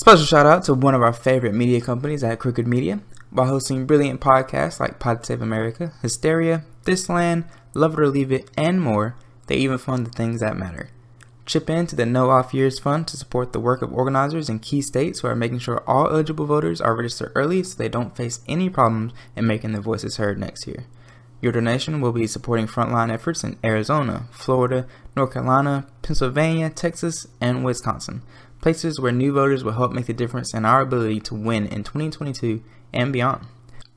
Special shout out to one of our favorite media companies at Crooked Media. By hosting brilliant podcasts like Pod Save America, Hysteria, This Land, Love It or Leave It, and more, they even fund the things that matter. Chip in to the No Off Years Fund to support the work of organizers in key states who are making sure all eligible voters are registered early so they don't face any problems in making their voices heard next year. Your donation will be supporting frontline efforts in Arizona, Florida, North Carolina, Pennsylvania, Texas, and Wisconsin, places where new voters will help make the difference in our ability to win in 2022 and beyond.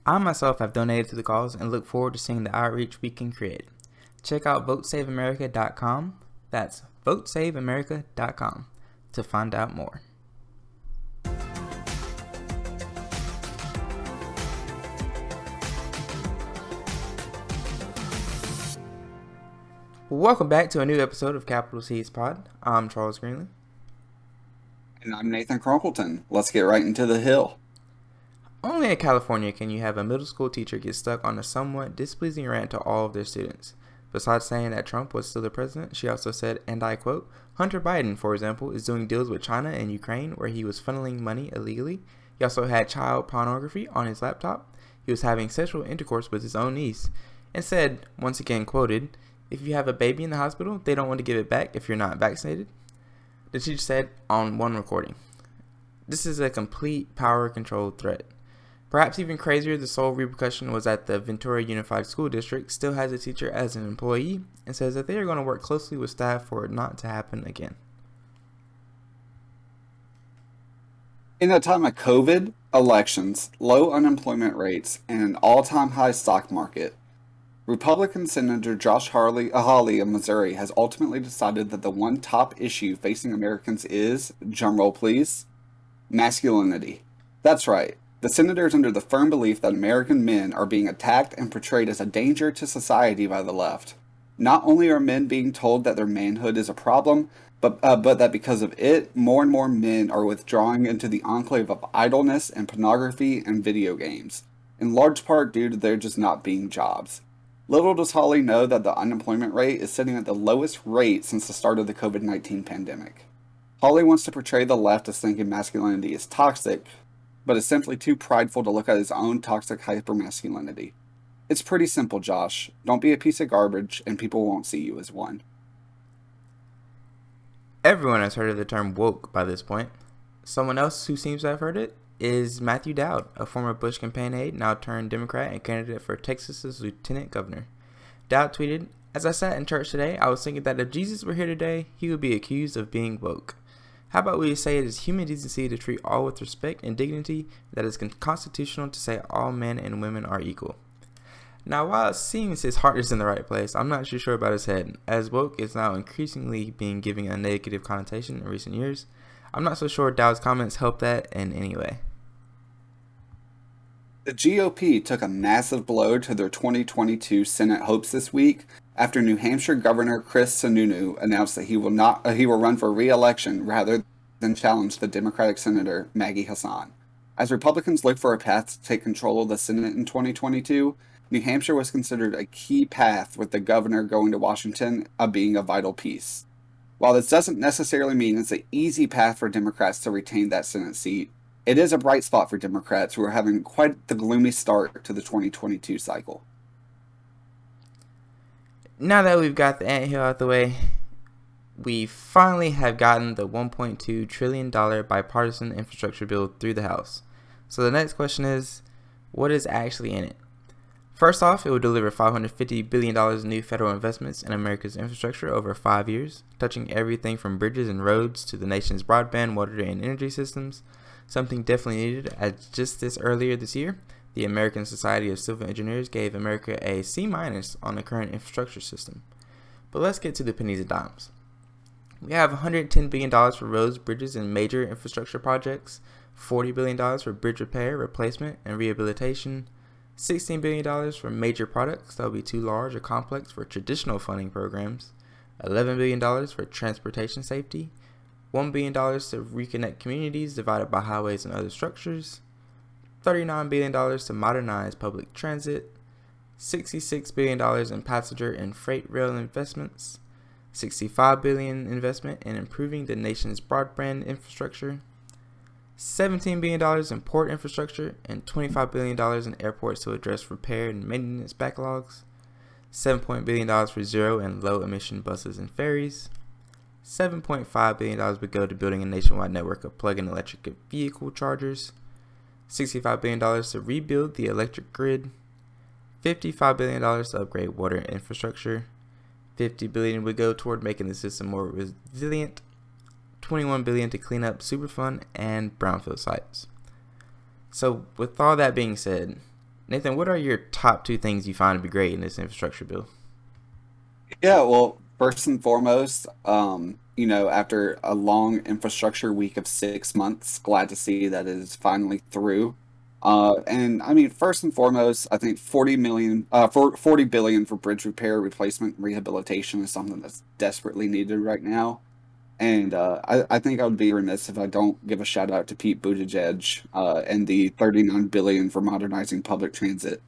I myself have donated to the cause and look forward to seeing the outreach we can create. Check out votesaveamerica.com. That's votesaveamerica.com to find out more. Welcome back to a new episode of Capital Seeds Pod. I'm Charles Greenley. And I'm Nathan Crunkleton. Let's get right into the hill. Only in California can you have a middle school teacher get stuck on a somewhat displeasing rant to all of their students. Besides saying that Trump was still the president, she also said, and I quote, Hunter Biden, for example, is doing deals with China and Ukraine where he was funneling money illegally. He also had child pornography on his laptop. He was having sexual intercourse with his own niece. And said, once again quoted, if you have a baby in the hospital, they don't want to give it back if you're not vaccinated. The teacher said on one recording. This is a complete power control threat. Perhaps even crazier, the sole repercussion was that the Ventura Unified School District still has a teacher as an employee and says that they are going to work closely with staff for it not to happen again. In a time of COVID, elections, low unemployment rates, and an all time high stock market, Republican Senator Josh Hawley, uh, Hawley of Missouri has ultimately decided that the one top issue facing Americans is, drumroll please, masculinity. That's right. The senator is under the firm belief that American men are being attacked and portrayed as a danger to society by the left. Not only are men being told that their manhood is a problem, but, uh, but that because of it, more and more men are withdrawing into the enclave of idleness and pornography and video games, in large part due to there just not being jobs. Little does Hawley know that the unemployment rate is sitting at the lowest rate since the start of the COVID 19 pandemic. Hawley wants to portray the left as thinking masculinity is toxic, but is simply too prideful to look at his own toxic hypermasculinity. It's pretty simple, Josh. Don't be a piece of garbage, and people won't see you as one. Everyone has heard of the term woke by this point. Someone else who seems to have heard it is Matthew Dowd, a former Bush campaign aide, now turned Democrat and candidate for Texas's lieutenant governor. Dowd tweeted, As I sat in church today, I was thinking that if Jesus were here today, he would be accused of being woke. How about we say it is human decency to treat all with respect and dignity, that is constitutional to say all men and women are equal? Now, while it seems his heart is in the right place, I'm not too sure about his head, as woke is now increasingly being given a negative connotation in recent years. I'm not so sure Dowd's comments help that in any way. The GOP took a massive blow to their 2022 Senate hopes this week after New Hampshire Governor Chris Sununu announced that he will not uh, he will run for re-election rather than challenge the Democratic Senator Maggie Hassan. As Republicans look for a path to take control of the Senate in 2022, New Hampshire was considered a key path with the governor going to Washington uh, being a vital piece. While this doesn't necessarily mean it's an easy path for Democrats to retain that Senate seat, it is a bright spot for Democrats who are having quite the gloomy start to the 2022 cycle. Now that we've got the anthill out of the way, we finally have gotten the $1.2 trillion bipartisan infrastructure bill through the House. So the next question is what is actually in it? First off, it will deliver $550 billion in new federal investments in America's infrastructure over five years, touching everything from bridges and roads to the nation's broadband, water, and energy systems something definitely needed as just this earlier this year, the American Society of Civil Engineers gave America a C minus on the current infrastructure system. But let's get to the pennies and dimes. We have $110 billion for roads, bridges, and major infrastructure projects, $40 billion for bridge repair, replacement, and rehabilitation, $16 billion for major products that will be too large or complex for traditional funding programs, $11 billion for transportation safety, $1 billion to reconnect communities divided by highways and other structures, $39 billion to modernize public transit, $66 billion in passenger and freight rail investments, 65 billion investment in improving the nation's broadband infrastructure, $17 billion in port infrastructure, and $25 billion in airports to address repair and maintenance backlogs, $7 billion for zero and low emission buses and ferries, $7.5 billion would go to building a nationwide network of plug in electric vehicle chargers, $65 billion to rebuild the electric grid, $55 billion to upgrade water infrastructure, 50 billion would go toward making the system more resilient, 21 billion to clean up Superfund and brownfield sites. So, with all that being said, Nathan, what are your top two things you find to be great in this infrastructure bill? Yeah, well, first and foremost, um, you know, after a long infrastructure week of six months, glad to see that is finally through. Uh, and I mean, first and foremost, I think 40 million, uh, for 40 billion for bridge repair, replacement, rehabilitation is something that's desperately needed right now. And uh, I, I, think I would be remiss if I don't give a shout out to Pete Buttigieg uh, and the 39 billion for modernizing public transit.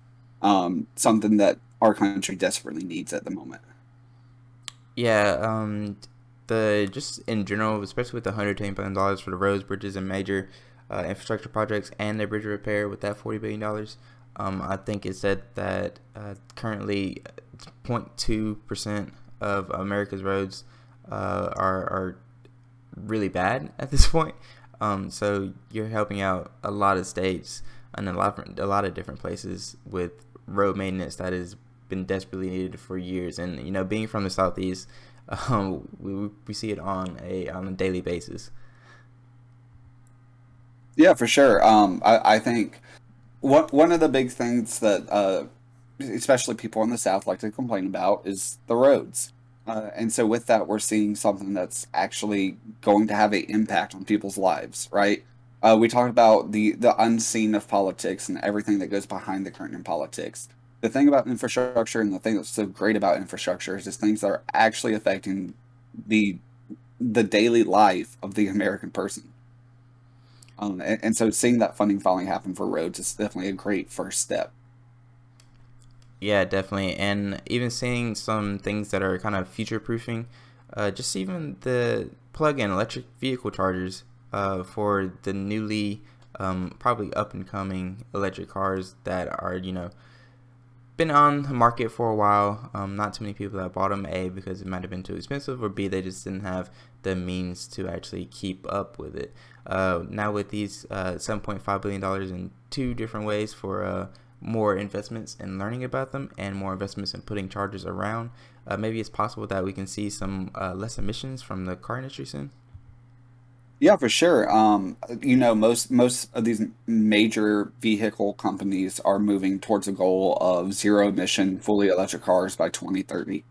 Um, something that our country desperately needs at the moment. Yeah, um, the just in general, especially with the 110 billion dollars for the roads, bridges, and major uh, infrastructure projects, and the bridge repair with that 40 billion dollars. Um, I think it said that uh, currently 0.2 percent of America's roads uh, are are really bad at this point. Um, so you're helping out a lot of states and a lot of, a lot of different places with road maintenance that has been desperately needed for years. And you know, being from the southeast, um, we we see it on a on a daily basis. Yeah, for sure. Um, I, I think one one of the big things that uh, especially people in the south like to complain about is the roads. Uh, and so with that, we're seeing something that's actually going to have an impact on people's lives, right? Uh, we talked about the the unseen of politics and everything that goes behind the curtain in politics. The thing about infrastructure and the thing that's so great about infrastructure is just things that are actually affecting the the daily life of the American person. Um, and, and so seeing that funding finally happen for roads is definitely a great first step. Yeah, definitely. And even seeing some things that are kind of future proofing, uh, just even the plug in electric vehicle chargers uh, for the newly, um, probably up and coming electric cars that are, you know, been on the market for a while. Um, not too many people that bought them. A because it might have been too expensive, or B they just didn't have the means to actually keep up with it. Uh, now with these uh, 7.5 billion dollars in two different ways for uh, more investments in learning about them and more investments in putting chargers around, uh, maybe it's possible that we can see some uh, less emissions from the car industry soon. Yeah, for sure. Um, you know, most most of these major vehicle companies are moving towards a goal of zero emission, fully electric cars by 2030.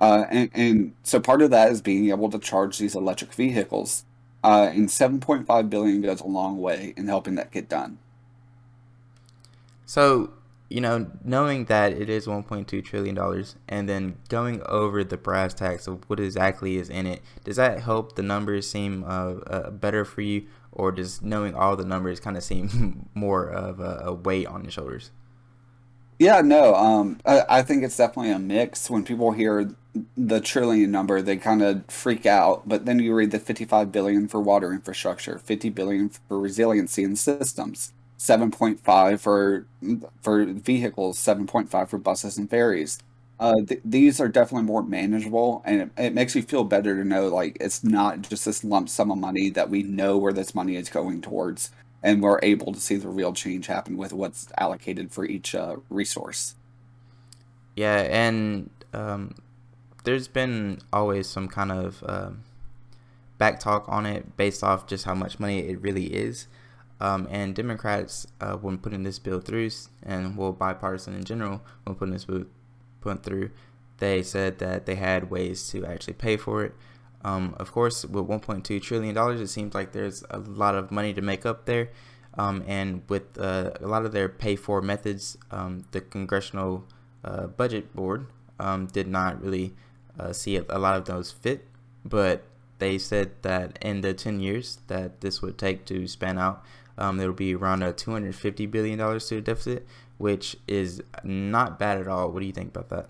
Uh, and, and so part of that is being able to charge these electric vehicles. Uh, and 7.5 billion goes a long way in helping that get done. So, you know, knowing that it is 1.2 trillion dollars, and then going over the brass tacks of what exactly is in it, does that help the numbers seem uh, uh, better for you, or does knowing all the numbers kind of seem more of a, a, weight on your shoulders? Yeah, no, um, I, I think it's definitely a mix. When people hear the trillion number, they kind of freak out. But then you read the 55 billion for water infrastructure, 50 billion for resiliency and systems 7.5 for for vehicles, 7.5 for buses and ferries. Uh, th- these are definitely more manageable, and it, it, makes you feel better to know like it's not just this lump sum of money that we know where this money is going towards, and we're able to see the real change happen with what's allocated for each uh, resource. Yeah, and um, there's been always some kind of um, back talk on it based off just how much money it really is. Um, and Democrats, uh, when putting this bill through, and well, bipartisan in general, when putting this bill put through, they said that they had ways to actually pay for it. Um, of course, with 1.2 trillion dollars, it seems like there's a lot of money to make up there. Um, and with uh, a lot of their pay for methods, um, the Congressional uh, Budget Board um, did not really uh, see a lot of those fit. But they said that in the 10 years that this would take to span out, um, there will be around a 250 billion dollars to deficit, which is not bad at all. What do you think about that?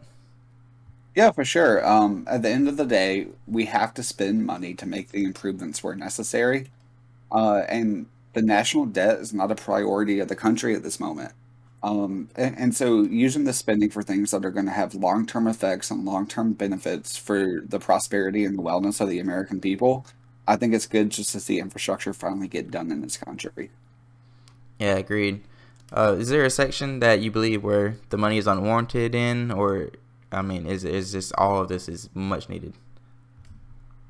Yeah, for sure. Um, at the end of the day, we have to spend money to make the improvements where necessary. Uh, and the national debt is not a priority of the country at this moment. Um, and, and so using the spending for things that are going to have long-term effects and long-term benefits for the prosperity and the wellness of the American people, I think it's good just to see infrastructure finally get done in this country. Yeah, agreed. Uh, is there a section that you believe where the money is unwarranted in, or I mean, is is just all of this is much needed?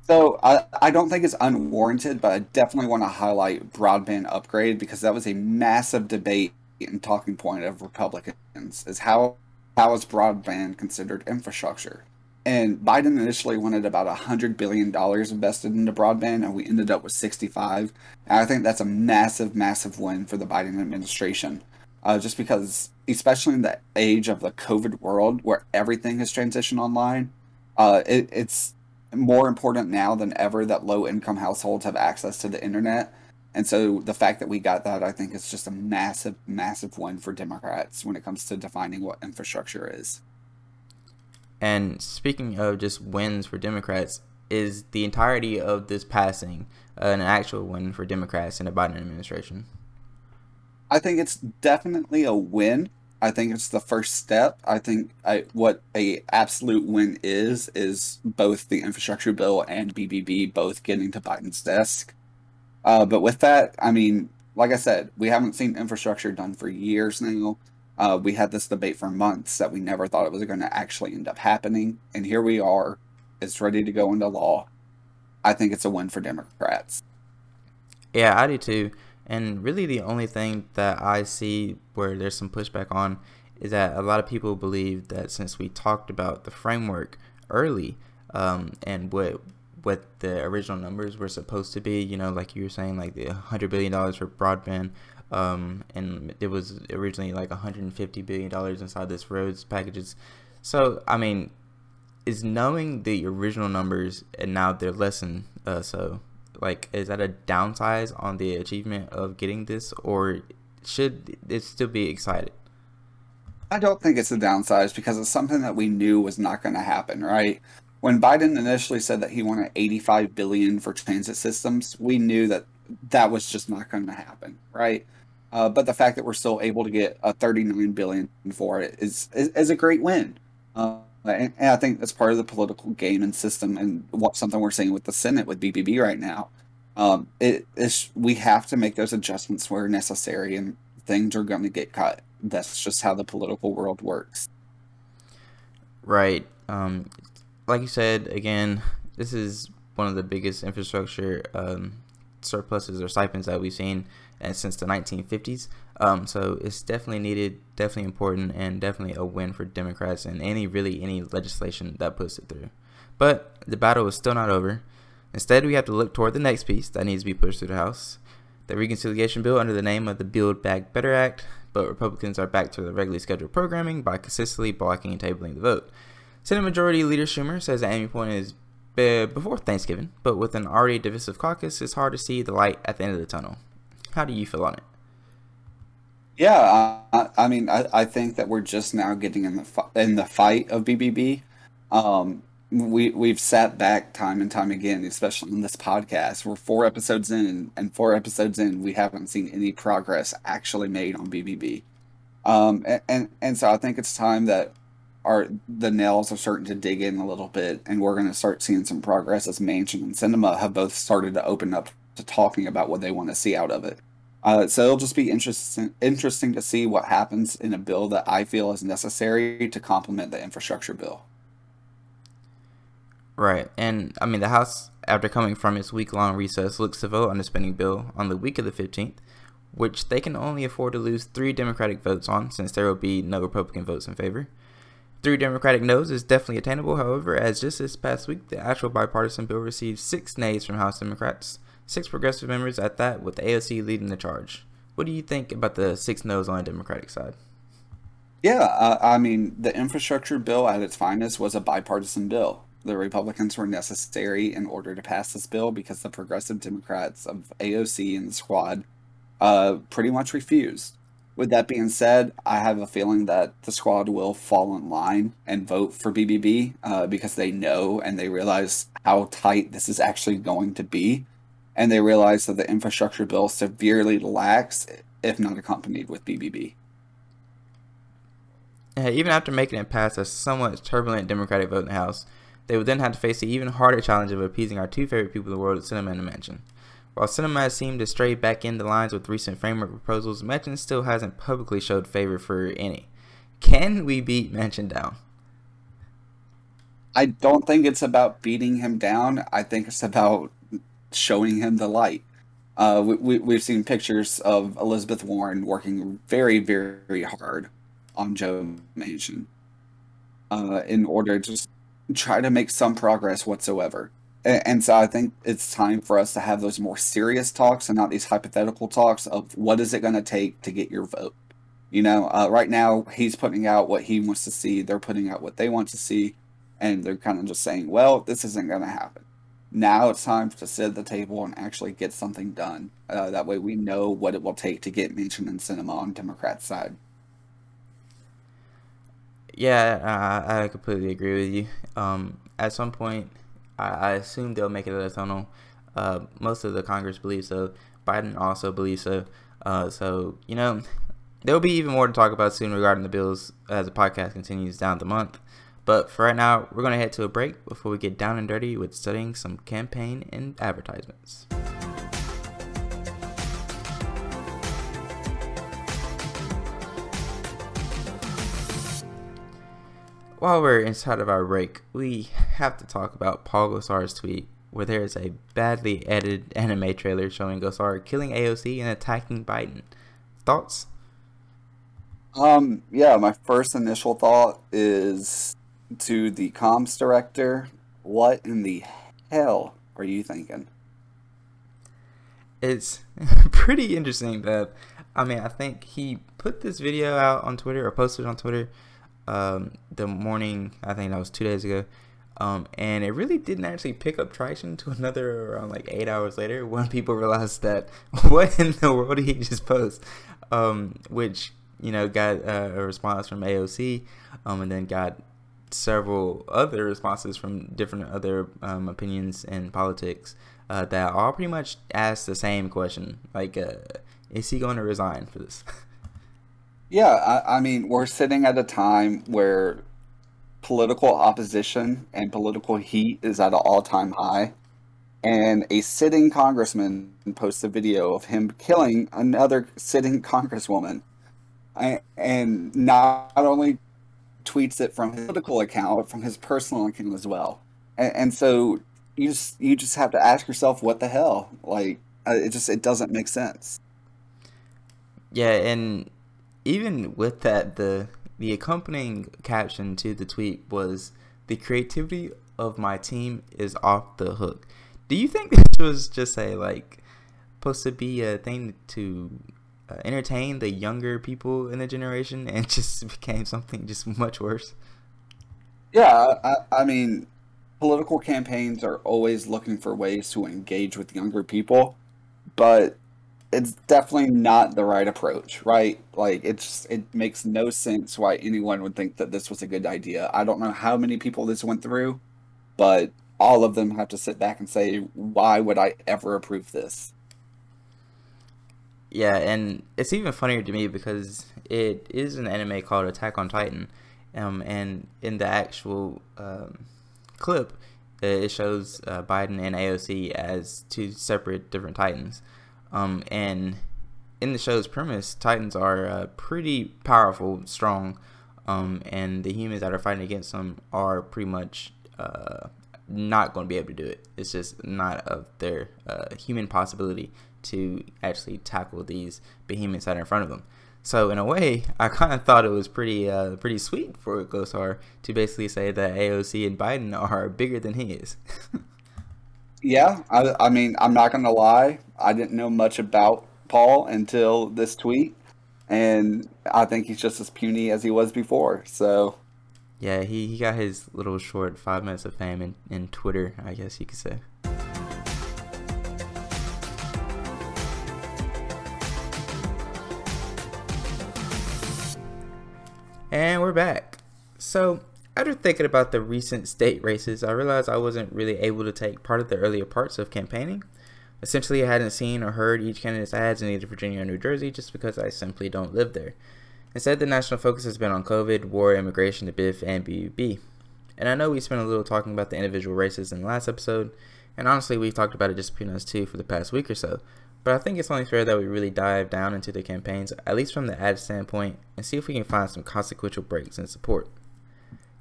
So I, I don't think it's unwarranted, but I definitely want to highlight broadband upgrade because that was a massive debate and talking point of Republicans is how how is broadband considered infrastructure? And Biden initially wanted about hundred billion dollars invested into broadband, and we ended up with sixty-five. And I think that's a massive, massive win for the Biden administration, uh, just because, especially in the age of the COVID world where everything has transitioned online, uh, it, it's more important now than ever that low-income households have access to the internet and so the fact that we got that, I think, is just a massive, massive win for Democrats when it comes to defining what infrastructure is. And speaking of just wins for Democrats, is the entirety of this passing an actual win for Democrats in the Biden administration? I think it's definitely a win. I think it's the first step. I think I, what a absolute win is is both the infrastructure bill and BBB both getting to Biden's desk. Uh, but with that, I mean, like I said, we haven't seen infrastructure done for years now. Uh, we had this debate for months that we never thought it was going to actually end up happening. And here we are. It's ready to go into law. I think it's a win for Democrats. Yeah, I do too. And really, the only thing that I see where there's some pushback on is that a lot of people believe that since we talked about the framework early um, and what what the original numbers were supposed to be. You know, like you were saying, like the hundred billion dollars for broadband, um, and it was originally like 150 billion dollars inside this roads packages. So I mean, is knowing the original numbers and now they're lessened. Uh, so like, is that a downsize on the achievement of getting this, or should it still be excited? I don't think it's a downsize because it's something that we knew was not going to happen, right? when Biden initially said that he wanted 85 billion for transit systems, we knew that that was just not going to happen, right? Uh, but the fact that we're still able to get a 39 billion for it is is, is a great win. Uh, and, and, I think that's part of the political game and system, and what something we're seeing with the Senate with BBB right now. Um, it is we have to make those adjustments where necessary, and things are going to get cut. That's just how the political world works. Right. Um, like you said, again, this is one of the biggest infrastructure um, surpluses or stipends that we've seen and since the 1950s. Um, so it's definitely needed, definitely important, and definitely a win for Democrats and any really any legislation that puts it through. But the battle is still not over. Instead, we have to look toward the next piece that needs to be pushed through the House. The reconciliation bill under the name of the Build Back Better Act, but Republicans are back to the regularly scheduled programming by consistently blocking and tabling the vote. Senate Majority Leader Schumer says the aiming point is before Thanksgiving, but with an already divisive caucus, it's hard to see the light at the end of the tunnel. How do you feel on it? Yeah, uh, I mean, I, I think that we're just now getting in the in the fight of BBB. Um, we we've sat back time and time again, especially in this podcast. We're four episodes in, and four episodes in, we haven't seen any progress actually made on BBB. Um, and, and and so I think it's time that are the nails are starting to dig in a little bit, and we're going to start seeing some progress as Manchin and Sinema have both started to open up to talking about what they want to see out of it. Uh, so it'll just be interesting interesting to see what happens in a bill that I feel is necessary to complement the infrastructure bill. Right, and I mean the House, after coming from its week-long recess, looks to vote on the spending bill on the week of the fifteenth, which they can only afford to lose three Democratic votes on, since there will be no Republican votes in favor. Three Democratic noes is definitely attainable, however, as just this past week, the actual bipartisan bill received six nays from House Democrats, six progressive members at that, with AOC leading the charge. What do you think about the six no's on the Democratic side? Yeah, uh, I mean, the infrastructure bill at its finest was a bipartisan bill. The Republicans were necessary in order to pass this bill because the progressive Democrats of AOC and the squad uh, pretty much refused. With that being said, I have a feeling that the squad will fall in line and vote for BBB uh, because they know and they realize how tight this is actually going to be. And they realized that the infrastructure bill severely lacks, if not accompanied with BBB. Even after making it past a somewhat turbulent Democratic vote in the House, they would then have to face the even harder challenge of appeasing our two favorite people in the world, Sinema and Manchin. While Sinema has seemed to stray back into lines with recent framework proposals, Manchin still hasn't publicly showed favor for any. Can we beat Manchin down? I don't think it's about beating him down. I think it's about showing him the light. Uh, we, we, have seen pictures of Elizabeth Warren working very, very hard on Joe Manchin uh, in order to just try to make some progress whatsoever. And, and so I think it's time for us to have those more serious talks and not these hypothetical talks of what is it going to take to get your vote. You know, uh, right now he's putting out what he wants to see. They're putting out what they want to see, and they're kind of just saying, "Well, this isn't going to happen." Now it's time to sit at the table and actually get something done. Uh, that way we know what it will take to get Manchin and Sinema on Democrats' side. Yeah, I completely agree with you. Um, at some point, I, I, assume they'll make it a tunnel. Uh, most of the Congress believes so. Biden also believes so. Uh, so, you know, there'll be even more to talk about soon regarding the bills as the podcast continues down the month. But for right now, we're going to head to a break before we get down and dirty with studying some campaign and advertisements. While we're inside of our break, we have to talk about Paul Gosar's tweet where there is a badly edited anime trailer showing Gosar killing AOC and attacking Biden. Thoughts? Um, yeah, my first initial thought is to the comms director, what in the hell are you thinking? It's pretty interesting that I mean I think he put this video out on Twitter or posted on Twitter um, the morning I think that was two days ago. Um, and it really didn't actually pick up traction to another around like eight hours later when people realized that what in the world did he just post, um, which you know got uh, a response from AOC, um, and then got several other responses from different other um, opinions in politics uh, that all pretty much ask the same question like uh, is he going to resign for this? Yeah I, I, mean we're sitting at a time where political opposition and political heat is at an all-time high and a sitting congressman posts a video of him killing another sitting congresswoman. And not only tweets it from his political account, from his personal account as well. And, and so you just you just have to ask yourself, what the hell? Like uh, it just it doesn't make sense. Yeah, and even with that, the the accompanying caption to the tweet was the creativity of my team is off the hook. Do you think this was just a like supposed to be a thing to uh, entertain the younger people in the generation and just became something just much worse. Yeah, I, I mean, political campaigns are always looking for ways to engage with younger people, but it's definitely not the right approach, right? Like it's it makes no sense why anyone would think that this was a good idea. I don't know how many people this went through, but all of them have to sit back and say, "Why would I ever approve this?" Yeah, and it's even funnier to me because it is an anime called Attack on Titan, um, and in the actual um, clip, it shows uh, Biden and AOC as two separate different Titans, um, and in the show's premise, Titans are uh, pretty powerful, strong, um, and the humans that are fighting against them are pretty much uh, not going to be able to do it. It's just not of their uh, human possibility to actually tackle these behemoths that are in front of them. So in a way, I kind of thought it was pretty uh, pretty sweet for Gosar to basically say that AOC and Biden are bigger than he is. yeah, I, I mean, I'm not gonna lie, I didn't know much about Paul until this tweet, and I think he's just as puny as he was before. So. Yeah, he, he got his little short five minutes of fame in, in Twitter, I guess you could say. And we're back. So, after thinking about the recent state races, I realized I wasn't really able to take part of the earlier parts of campaigning. Essentially, I hadn't seen or heard each candidate's ads in either Virginia or New Jersey just because I simply don't live there. Instead, the national focus has been on COVID, war, immigration, the BIF, and BUB. And I know we spent a little talking about the individual races in the last episode, and honestly, we've talked about it just between us two for the past week or so. But I think it's only fair that we really dive down into the campaigns, at least from the ad standpoint, and see if we can find some consequential breaks in support.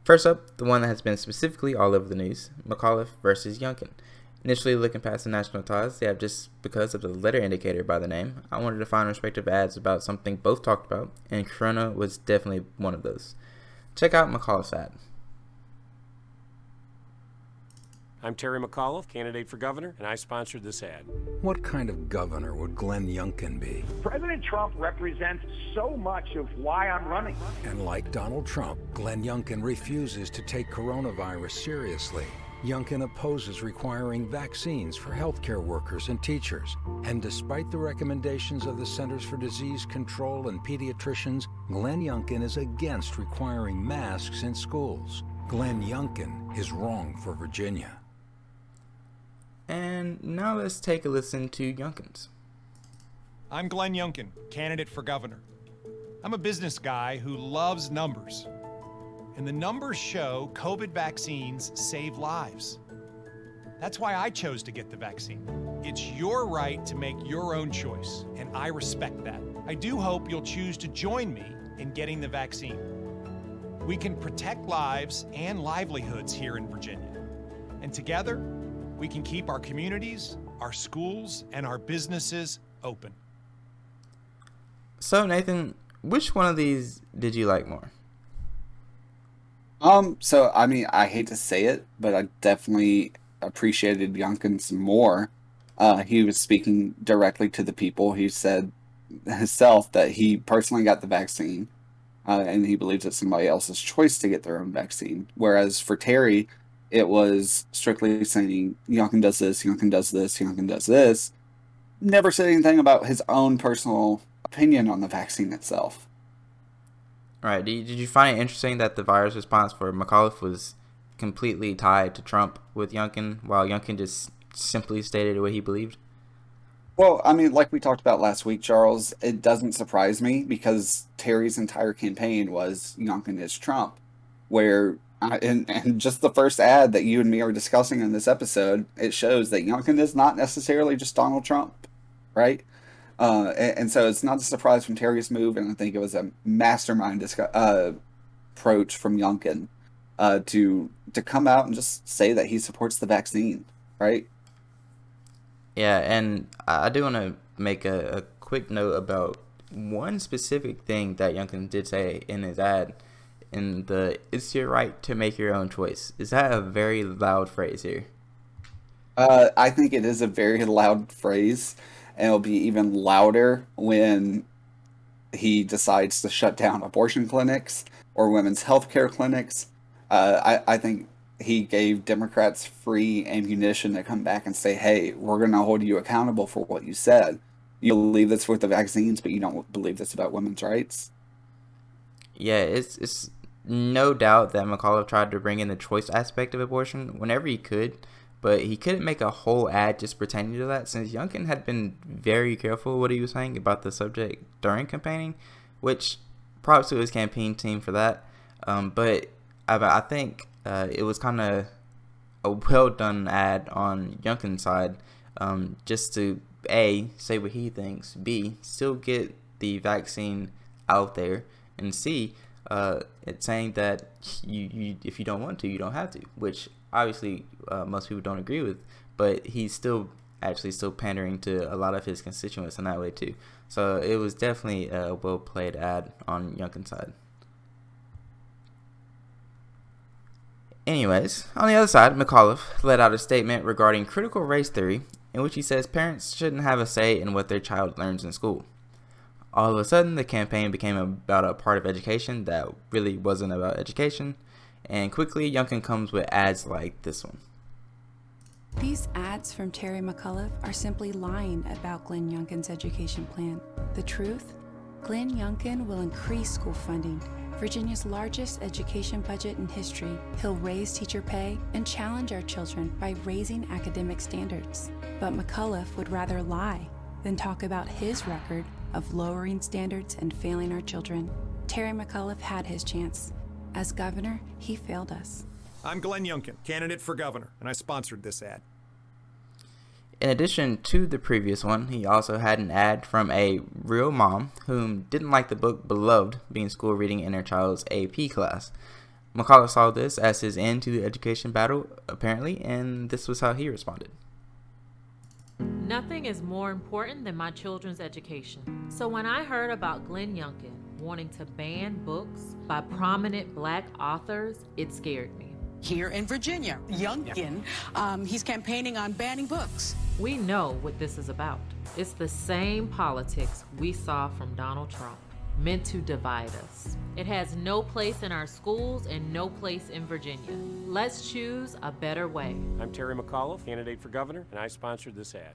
First up, the one that has been specifically all over the news McAuliffe versus Youngkin. Initially looking past the national ties they have just because of the letter indicator by the name, I wanted to find respective ads about something both talked about, and Corona was definitely one of those. Check out McAuliffe's ad. I'm Terry McAuliffe, candidate for governor, and I sponsored this ad. What kind of governor would Glenn Youngkin be? President Trump represents so much of why I'm running. And like Donald Trump, Glenn Youngkin refuses to take coronavirus seriously. Youngkin opposes requiring vaccines for healthcare workers and teachers. And despite the recommendations of the Centers for Disease Control and pediatricians, Glenn Youngkin is against requiring masks in schools. Glenn Youngkin is wrong for Virginia. And now let's take a listen to Youngkin's. I'm Glenn Youngkin, candidate for governor. I'm a business guy who loves numbers. And the numbers show COVID vaccines save lives. That's why I chose to get the vaccine. It's your right to make your own choice, and I respect that. I do hope you'll choose to join me in getting the vaccine. We can protect lives and livelihoods here in Virginia. And together, we can keep our communities, our schools, and our businesses open. So, Nathan, which one of these did you like more? Um, so I mean, I hate to say it, but I definitely appreciated Youngkin's more. Uh, he was speaking directly to the people. He said himself that he personally got the vaccine, uh, and he believes it's somebody else's choice to get their own vaccine. Whereas for Terry, it was strictly saying Youngkin does this, Youngkin does this, Youngkin does this. Never said anything about his own personal opinion on the vaccine itself. All right. Did you find it interesting that the virus response for McAuliffe was completely tied to Trump with Youngkin, while Youngkin just simply stated what he believed? Well, I mean, like we talked about last week, Charles, it doesn't surprise me because Terry's entire campaign was Youngkin is Trump, where uh, and, and just the first ad that you and me are discussing in this episode, it shows that Youngkin is not necessarily just Donald Trump, right? Uh, and, and, so it's not a surprise from Terry's move, and I think it was a mastermind discu- uh, approach from Youngkin uh, to to come out and just say that he supports the vaccine, right? Yeah, and I do want to make a, a quick note about one specific thing that Youngkin did say in his ad in the it's your right to make your own choice. Is that a very loud phrase here? Uh, I think it is a very loud phrase, and it'll be even louder when he decides to shut down abortion clinics or women's health care clinics. Uh, I, I think he gave Democrats free ammunition to come back and say, hey, we're going to hold you accountable for what you said. You believe this with the vaccines, but you don't believe this about women's rights. Yeah, it's it's no doubt that McAuliffe tried to bring in the choice aspect of abortion whenever he could, but he couldn't make a whole ad just pretending to that since Youngkin had been very careful what he was saying about the subject during campaigning, which props to his campaign team for that. Um, but I, I think uh, it was kind of a well done ad on Youngkin's side, um, just to a say what he thinks, b still get the vaccine out there, and c uh, it's saying that you, you if you don't want to, you don't have to, which obviously uh, most people don't agree with. But he's still actually still pandering to a lot of his constituents in that way too. So it was definitely a well played ad on Youngkin's side. Anyways, on the other side, McAuliffe let out a statement regarding critical race theory in which he says parents shouldn't have a say in what their child learns in school all of a sudden the campaign became about a part of education that really wasn't about education, and quickly Youngkin comes with ads like this one. These ads from Terry McAuliffe are simply lying about Glenn Youngkin's education plan. The truth? Glenn Youngkin will increase school funding, Virginia's largest education budget in history, he'll raise teacher pay and challenge our children by raising academic standards. But McAuliffe would rather lie than talk about his record of lowering standards and failing our children. Terry McAuliffe had his chance. As governor, he failed us. I'm Glenn Youngkin, candidate for governor, and I sponsored this ad. In addition to the previous one, he also had an ad from a real mom whom didn't like the book Beloved being school reading in her child's AP class. McAuliffe saw this as his end to the education battle, apparently, and this was how he responded. Nothing is more important than my children's education. So when I heard about Glenn Youngkin wanting to ban books by prominent black authors, it scared me. Here in Virginia, Youngkin, um, he's campaigning on banning books. We know what this is about. It's the same politics we saw from Donald Trump, meant to divide us. It has no place in our schools and no place in Virginia. Let's choose a better way. I'm Terry McAuliffe, candidate for governor, and I sponsored this ad.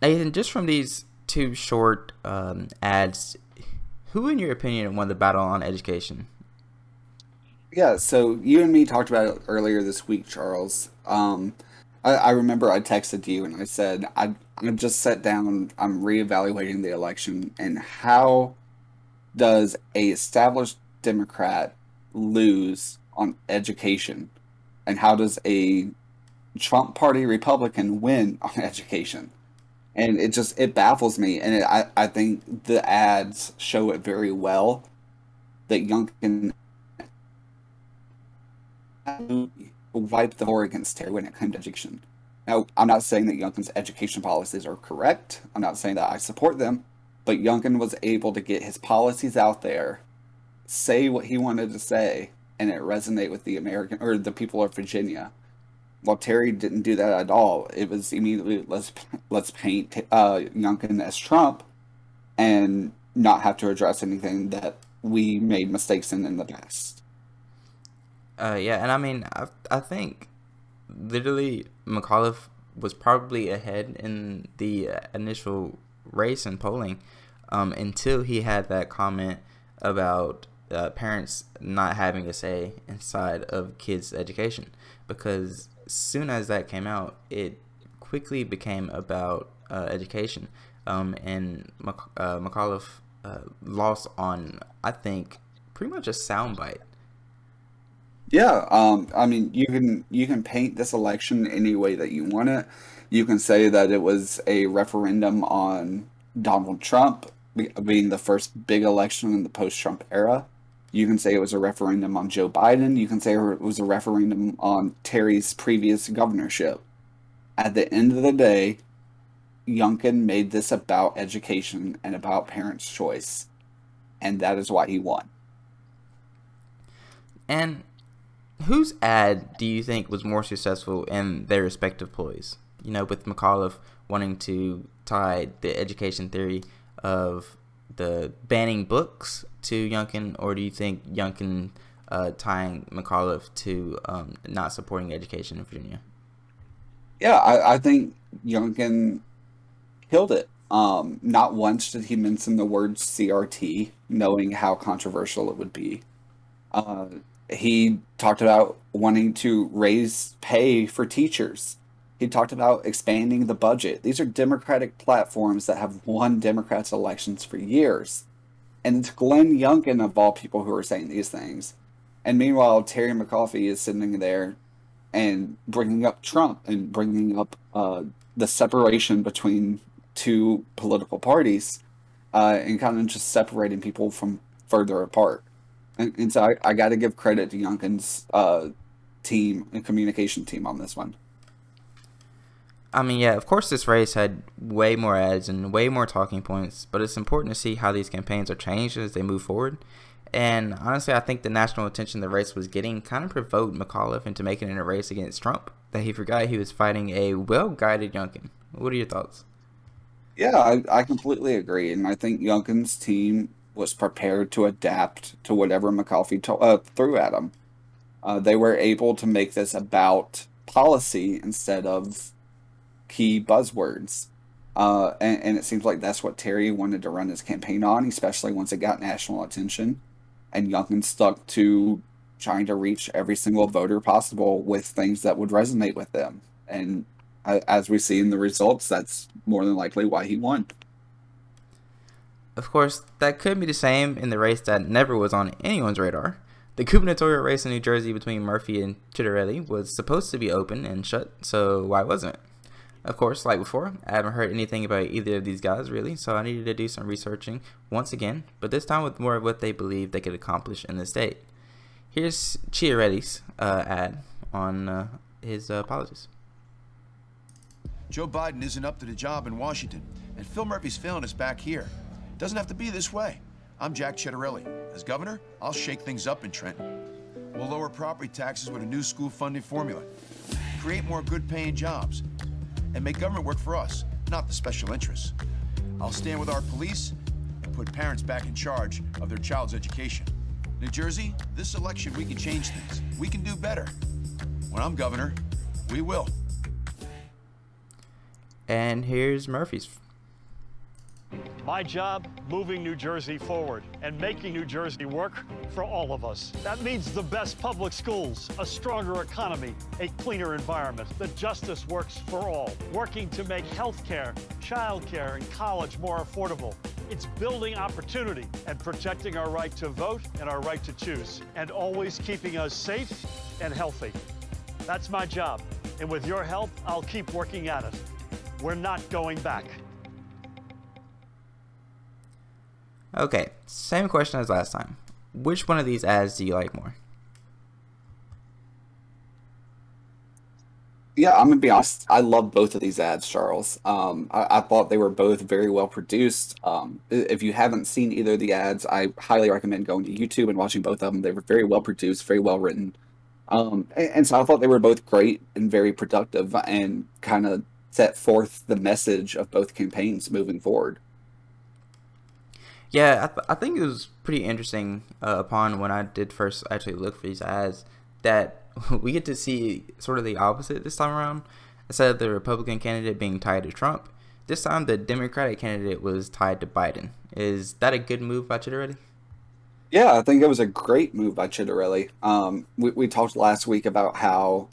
Nathan, just from these two short um, ads, who, in your opinion, won the battle on education? Yeah, so you and me talked about it earlier this week, Charles. Um, I, I remember I texted you and I said I I just sat down. I'm reevaluating the election and how does a established Democrat lose on education, and how does a Trump Party Republican win on education? And it just it baffles me, and it, I I think the ads show it very well that Youngkin wipe the floor against Terry when it came to education. Now, I'm not saying that Youngkin's education policies are correct. I'm not saying that I support them, but Youngkin was able to get his policies out there, say what he wanted to say, and it resonate with the American or the people of Virginia. While Terry didn't do that at all, it was immediately let's let's paint uh, Youngkin as Trump, and not have to address anything that we made mistakes in in the past. Uh, yeah, and I mean, I, I think literally McAuliffe was probably ahead in the initial race and polling um, until he had that comment about uh, parents not having a say inside of kids' education. Because soon as that came out, it quickly became about uh, education. Um, and Mc, uh, McAuliffe uh, lost on, I think, pretty much a soundbite. Yeah, um, I mean, you can you can paint this election any way that you want it. You can say that it was a referendum on Donald Trump being the first big election in the post-Trump era. You can say it was a referendum on Joe Biden. You can say it was a referendum on Terry's previous governorship. At the end of the day, Youngkin made this about education and about parents' choice, and that is why he won. And whose ad do you think was more successful in their respective ploys? You know, with McAuliffe wanting to tie the education theory of the banning books to Youngkin, or do you think Youngkin uh, tying McAuliffe to um, not supporting education in Virginia? Yeah, I, I think Youngkin killed it. Um, not once did he mention the word CRT, knowing how controversial it would be. Uh, he talked about wanting to raise pay for teachers. He talked about expanding the budget. These are Democratic platforms that have won Democrats' elections for years. And it's Glenn Youngkin, of all people, who are saying these things. And meanwhile, Terry McAuliffe is sitting there and bringing up Trump and bringing up uh, the separation between two political parties uh, and kind of just separating people from further apart. And, and so I, I got to give credit to Youngkin's uh, team and communication team on this one. I mean, yeah, of course, this race had way more ads and way more talking points, but it's important to see how these campaigns are changed as they move forward. And honestly, I think the national attention the race was getting kind of provoked McAuliffe into making it a race against Trump that he forgot he was fighting a well guided Youngkin. What are your thoughts? Yeah, I, I completely agree. And I think Youngkin's team was prepared to adapt to whatever McAuliffe to, uh, threw at them. Uh, they were able to make this about policy instead of key buzzwords. Uh, and, and, it seems like that's what Terry wanted to run his campaign on, especially once it got national attention. and Youngkin stuck to trying to reach every single voter possible with things that would resonate with them. And as we see in the results, that's more than likely why he won. Of course, that could be the same in the race that never was on anyone's radar. The gubernatorial race in New Jersey between Murphy and Ciattarelli was supposed to be open and shut, so why wasn't it? Of course, like before, I haven't heard anything about either of these guys really, so I needed to do some researching once again, but this time with more of what they believe they could accomplish in the state. Here's Ciattarelli's uh, ad on uh, his uh, apologies. Joe Biden isn't up to the job in Washington, and Phil Murphy's failing us back here. Doesn't have to be this way. I'm Jack Ciattarelli. As governor, I'll shake things up in Trenton. We'll lower property taxes with a new school funding formula, create more good-paying jobs, and make government work for us, not the special interests. I'll stand with our police and put parents back in charge of their child's education. New Jersey, this election we can change things. We can do better. When I'm governor, we will. And here's Murphy's. My job, moving New Jersey forward and making New Jersey work for all of us. That means the best public schools, a stronger economy, a cleaner environment, that justice works for all, working to make health care, child care, and college more affordable. It's building opportunity and protecting our right to vote and our right to choose, and always keeping us safe and healthy. That's my job, and with your help, I'll keep working at it. We're not going back. Okay, same question as last time. Which one of these ads do you like more? Yeah, I'm gonna be honest. I love both of these ads, Charles. Um, I, I, thought they were both very well produced. Um, if you haven't seen either of the ads, I highly recommend going to YouTube and watching both of them. They were very well produced, very well written, um, and, and so I thought they were both great and very productive, and kind of set forth the message of both campaigns moving forward. Yeah, I, th- I think it was pretty interesting uh, upon when I did first actually look for these ads that we get to see sort of the opposite this time around. Instead of the Republican candidate being tied to Trump, this time the Democratic candidate was tied to Biden. Is that a good move by Ciattarelli? Yeah, I think it was a great move by Ciattarelli. Um, we, we talked last week about how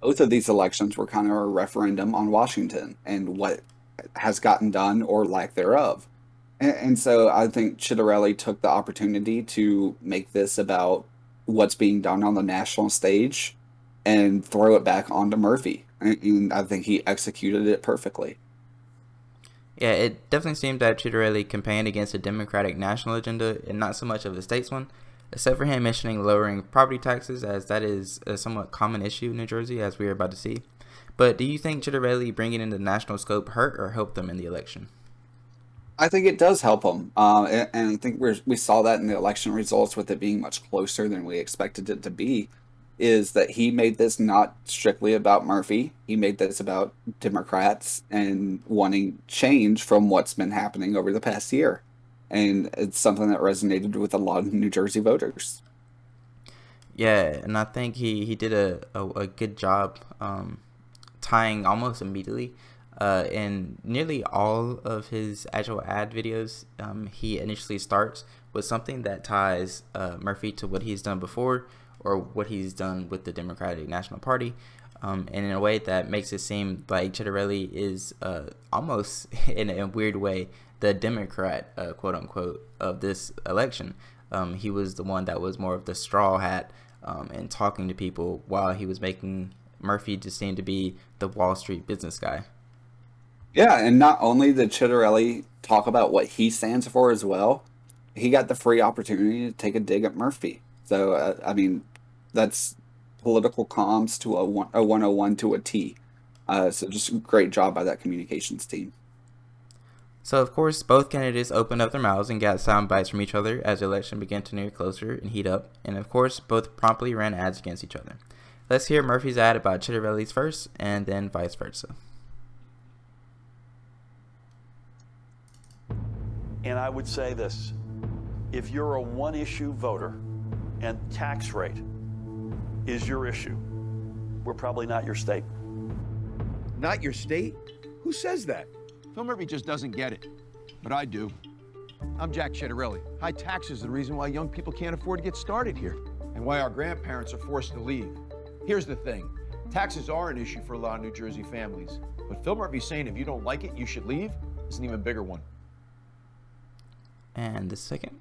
both of these elections were kind of a referendum on Washington and what has gotten done or lack thereof. And, and so I think Ciattarelli took the opportunity to make this about what's being done on the national stage and throw it back onto Murphy. And I think he executed it perfectly. Yeah, it definitely seemed that Ciattarelli campaigned against a Democratic national agenda and not so much of a states one, except for him mentioning lowering property taxes, as that is a somewhat common issue in New Jersey, as we are about to see. But do you think Ciattarelli bringing in the national scope hurt or helped them in the election? I think it does help them, uh, and, and, I think we we saw that in the election results with it being much closer than we expected it to be. Is that he made this not strictly about Murphy? He made this about Democrats and wanting change from what's been happening over the past year, and it's something that resonated with a lot of New Jersey voters. Yeah, and I think he he did a a, a good job um, tying almost immediately uh, in nearly all of his actual ad videos, um, he initially starts with something that ties uh, Murphy to what he's done before or what he's done with the Democratic National Party. Um, and in a way that makes it seem like Ciattarelli is uh, almost, in a weird way, the Democrat, uh, quote unquote, of this election. Um, he was the one that was more of the straw hat um, and talking to people while he was making Murphy just seem to be the Wall Street business guy. Yeah, and not only did Ciattarelli talk about what he stands for as well, he got the free opportunity to take a dig at Murphy. So, uh, I mean, that's political comms to a, one, a 101 to a T. Uh, so, just a great job by that communications team. So, of course, both candidates opened up their mouths and got sound bites from each other as the election began to near closer and heat up. And, of course, both promptly ran ads against each other. Let's hear Murphy's ad about Ciattarelli's first, and then vice versa. And I would say this if you're a one issue voter and tax rate is your issue, we're probably not your state. Not your state? Who says that? Phil Murphy just doesn't get it. But I do. I'm Jack Ciattarelli. High taxes are the reason why young people can't afford to get started here, and why our grandparents are forced to leave. Here's the thing taxes are an issue for a lot of New Jersey families, but Phil Murphy saying if you don't like it, you should leave is an even bigger one. And the second.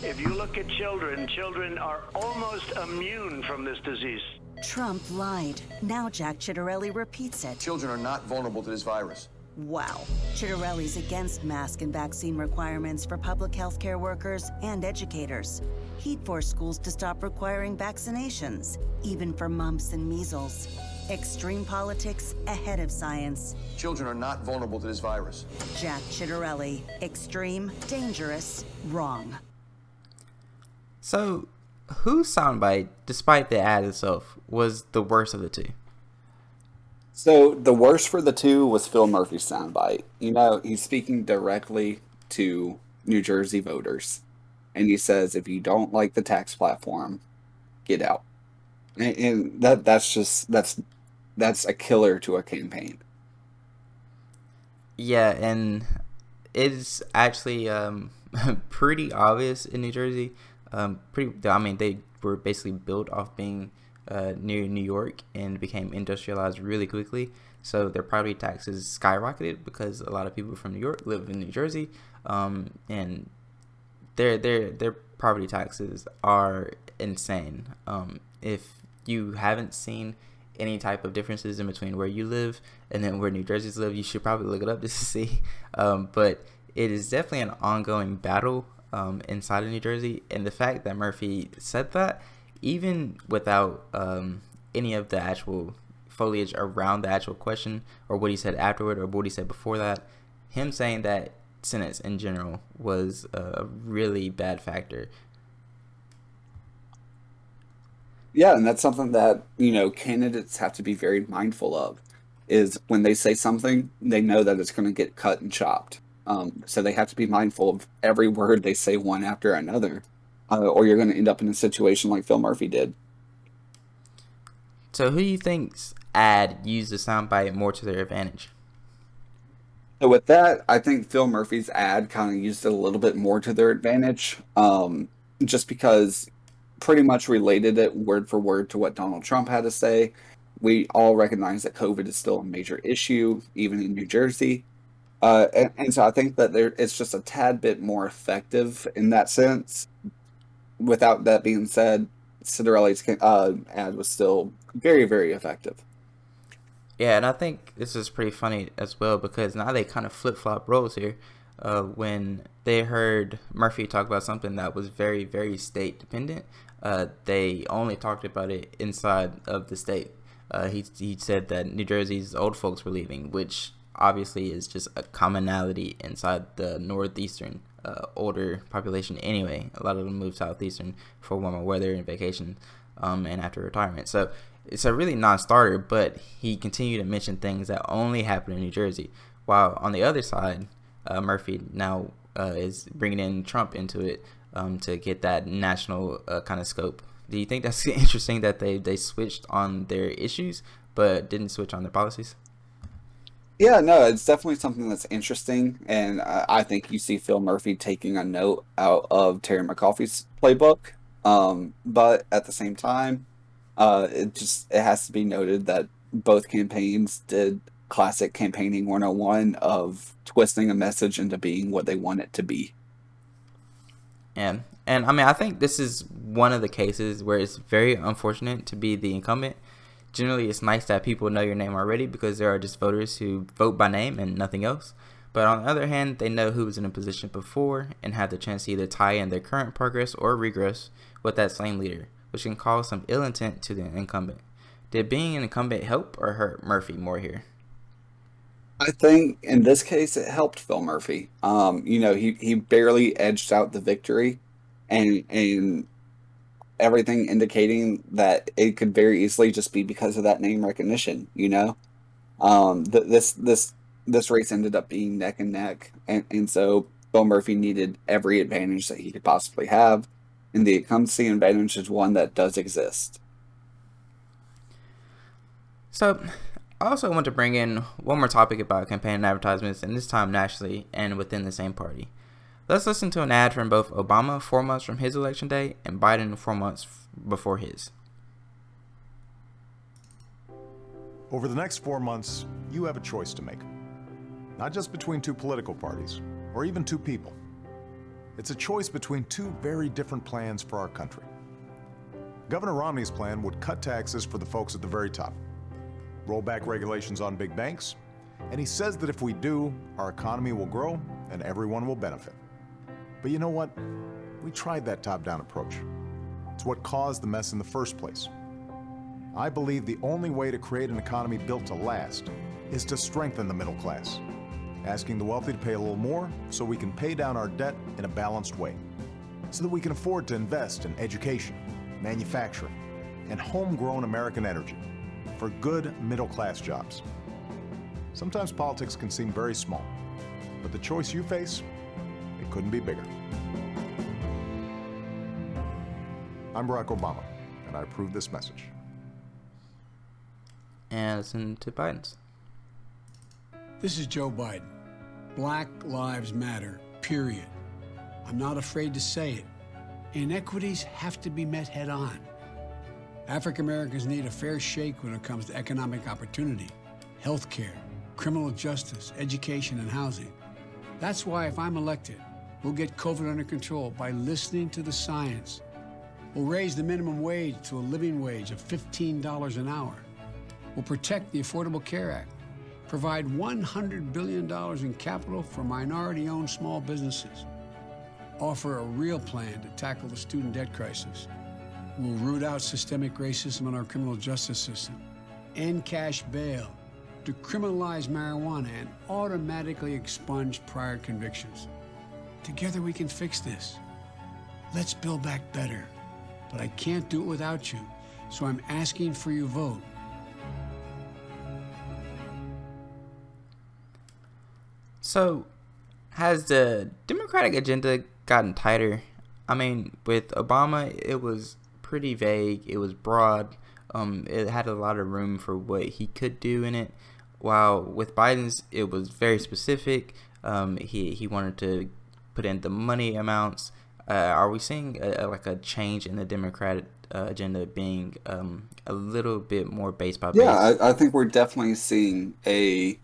If you look at children, children are almost immune from this disease. Trump lied. Now Jack Ciattarelli repeats it. Children are not vulnerable to this virus. Wow. Ciattarelli's against mask and vaccine requirements for public health care workers and educators. He'd force schools to stop requiring vaccinations, even for mumps and measles. Extreme politics ahead of science. Children are not vulnerable to this virus. Jack Ciattarelli. Extreme, dangerous, wrong. So, whose soundbite, despite the ad itself, was the worst of the two? So the worst for the two was Phil Murphy's soundbite. You know, he's speaking directly to New Jersey voters, and he says, "If you don't like the tax platform, get out." And, and that that's just that's that's a killer to a campaign. Yeah, and it's actually um, pretty obvious in New Jersey. Um, pretty, I mean, they were basically built off being uh, near New York and became industrialized really quickly. So their property taxes skyrocketed because a lot of people from New York live in New Jersey, um, and their their their property taxes are insane. Um, if you haven't seen any type of differences in between where you live and then where New Jersey's live, you should probably look it up just to see. Um, but it is definitely an ongoing battle um, inside of New Jersey, and the fact that Murphy said that, even without um, any of the actual foliage around the actual question or what he said afterward or what he said before that, him saying that sentence in general was a really bad factor. Yeah, and that's something that, you know, candidates have to be very mindful of is when they say something, they know that it's going to get cut and chopped. Um, so they have to be mindful of every word they say one after another, uh, or you're going to end up in a situation like Phil Murphy did. So who do you think's ad used the soundbite more to their advantage? So with that, I think Phil Murphy's ad kind of used it a little bit more to their advantage, um, just because pretty much related it word for word to what Donald Trump had to say. We all recognize that COVID is still a major issue, even in New Jersey. Uh, and, and, so I think that there it's just a tad bit more effective in that sense. Without that being said, Ciattarelli's uh, ad was still very, very effective. Yeah, and I think this is pretty funny as well because now they kind of flip flop roles here. Uh, when they heard Murphy talk about something that was very, very state dependent, uh, they only talked about it inside of the state. Uh, he, he said that New Jersey's old folks were leaving, which obviously is just a commonality inside the northeastern uh, older population anyway. A lot of them move southeastern for warmer weather and vacation um, and after retirement. So it's a really non-starter, but he continued to mention things that only happen in New Jersey. While on the other side, uh, Murphy now uh, is bringing in Trump into it um, to get that national uh, kind of scope. Do you think that's interesting that they, they switched on their issues but didn't switch on their policies? Yeah, no, it's definitely something that's interesting, and I think you see Phil Murphy taking a note out of Terry McAuliffe's playbook. Um, but at the same time, uh, it just it has to be noted that both campaigns did classic campaigning 101 of twisting a message into being what they want it to be. Yeah, and I mean, I think this is one of the cases where it's very unfortunate to be the incumbent generally it's nice that people know your name already because there are just voters who vote by name and nothing else. But on the other hand, they know who was in a position before and have the chance to either tie in their current progress or regress with that same leader, which can cause some ill intent to the incumbent. Did being an incumbent help or hurt Murphy more here? I think in this case it helped Phil Murphy. Um, you know, he, he barely edged out the victory and and everything indicating that it could very easily just be because of that name recognition. You know, um, th- this this this race ended up being neck and neck, and and so Phil Murphy needed every advantage that he could possibly have, and the incumbency advantage is one that does exist. So, I also want to bring in one more topic about campaign advertisements, and this time nationally and within the same party. Let's listen to an ad from both Obama four months from his election day and Biden four months before his. Over the next four months, you have a choice to make. Not just between two political parties, or even two people. It's a choice between two very different plans for our country. Governor Romney's plan would cut taxes for the folks at the very top, roll back regulations on big banks, and he says that if we do, our economy will grow and everyone will benefit. But you know what? We tried that top down approach. It's what caused the mess in the first place. I believe the only way to create an economy built to last is to strengthen the middle class, asking the wealthy to pay a little more so we can pay down our debt in a balanced way, so that we can afford to invest in education, manufacturing, and homegrown American energy for good middle class jobs. Sometimes politics can seem very small, but the choice you face, it couldn't be bigger. I'm Barack Obama, and I approve this message. And listen to Biden's. This is Joe Biden. Black Lives Matter, period. I'm not afraid to say it. Inequities have to be met head on. African Americans need a fair shake when it comes to economic opportunity, health care, criminal justice, education, and housing. That's why, if I'm elected, we'll get COVID under control by listening to the science. We'll raise the minimum wage to a living wage of $15 an hour. We'll protect the Affordable Care Act, provide $100 billion in capital for minority owned small businesses, offer a real plan to tackle the student debt crisis. We'll root out systemic racism in our criminal justice system, end cash bail, decriminalize marijuana, and automatically expunge prior convictions. Together we can fix this. Let's build back better. But I can't do it without you, so I'm asking for your vote. So, has the Democratic agenda gotten tighter? I mean, with Obama, it was pretty vague. It was broad. Um, it had a lot of room for what he could do in it. While with Biden's, it was very specific. Um, he he wanted to put in the money amounts. Uh, are we seeing a, a, like a change in the Democratic uh, agenda being um, a little bit more based by Base? yeah I, I, think we're definitely seeing a